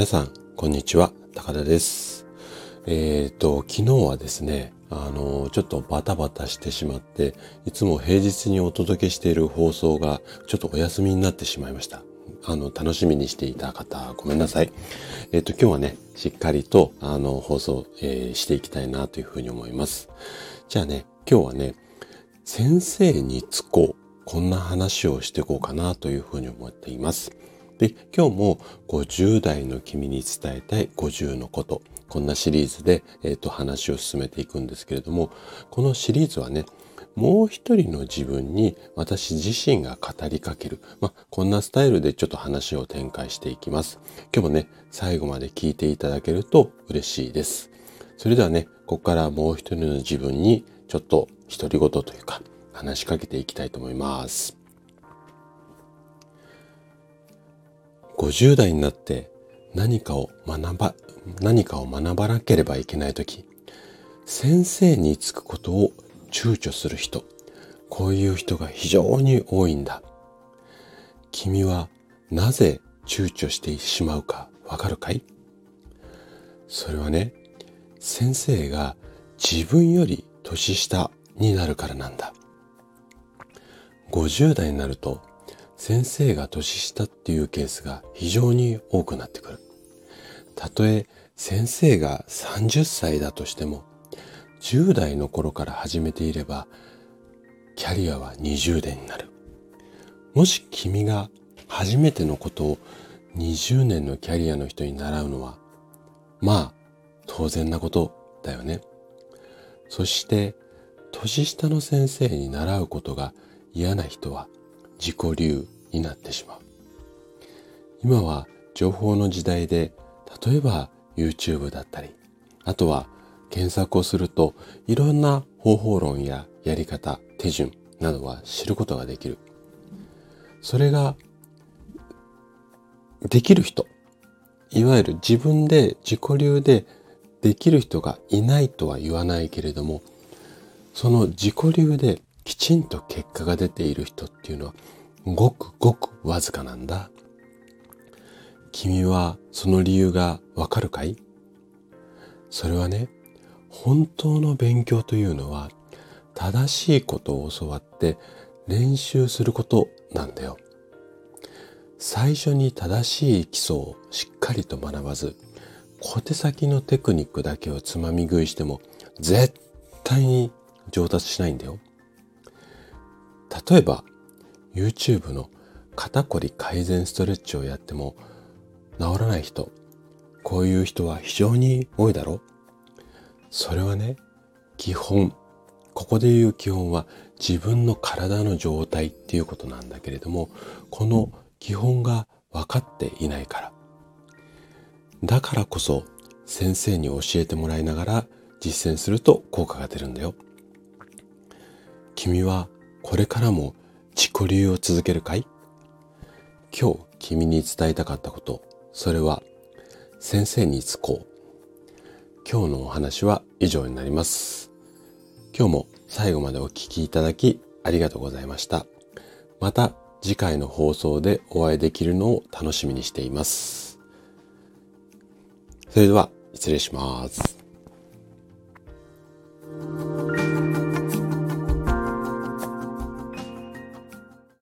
皆さん、こんにちは。高田です。えっ、ー、と、昨日はですね、あの、ちょっとバタバタしてしまって、いつも平日にお届けしている放送がちょっとお休みになってしまいました。あの、楽しみにしていた方、ごめんなさい。えっ、ー、と、今日はね、しっかりと、あの、放送、えー、していきたいなというふうに思います。じゃあね、今日はね、先生につこう。こんな話をしていこうかなというふうに思っています。で、今日も50代の君に伝えたい50のこと。こんなシリーズで、えっ、ー、と、話を進めていくんですけれども、このシリーズはね、もう一人の自分に私自身が語りかける。まあ、こんなスタイルでちょっと話を展開していきます。今日もね、最後まで聞いていただけると嬉しいです。それではね、ここからもう一人の自分にちょっと独り言というか、話しかけていきたいと思います。50代になって何かを学ば、何かを学ばなければいけないとき、先生につくことを躊躇する人、こういう人が非常に多いんだ。君はなぜ躊躇してしまうかわかるかい？それはね、先生が自分より年下になるからなんだ。50代になると先生が年下っていうケースが非常に多くなってくる。たとえ先生が30歳だとしても10代の頃から始めていればキャリアは20年になる。もし君が初めてのことを20年のキャリアの人に習うのはまあ当然なことだよね。そして年下の先生に習うことが嫌な人は自己流になってしまう。今は情報の時代で、例えば YouTube だったり、あとは検索をするといろんな方法論ややり方、手順などは知ることができる。それができる人、いわゆる自分で自己流でできる人がいないとは言わないけれども、その自己流できちんと結果が出ている人っていうのはごくごくわずかなんだ。君はその理由がわかるかい？それはね、本当の勉強というのは正しいことを教わって練習することなんだよ。最初に正しい基礎をしっかりと学ばず、小手先のテクニックだけをつまみ食いしても絶対に上達しないんだよ。例えば YouTube の肩こり改善ストレッチをやっても治らない人こういう人は非常に多いだろう。それはね基本。ここで言う基本は自分の体の状態っていうことなんだけれどもこの基本が分かっていないから。だからこそ先生に教えてもらいながら実践すると効果が出るんだよ。君はこれからも自己流を続けるかい？今日君に伝えたかったこと、それは先生につこう。今日のお話は以上になります。今日も最後までお聴きいただきありがとうございました。また次回の放送でお会いできるのを楽しみにしています。それでは失礼します。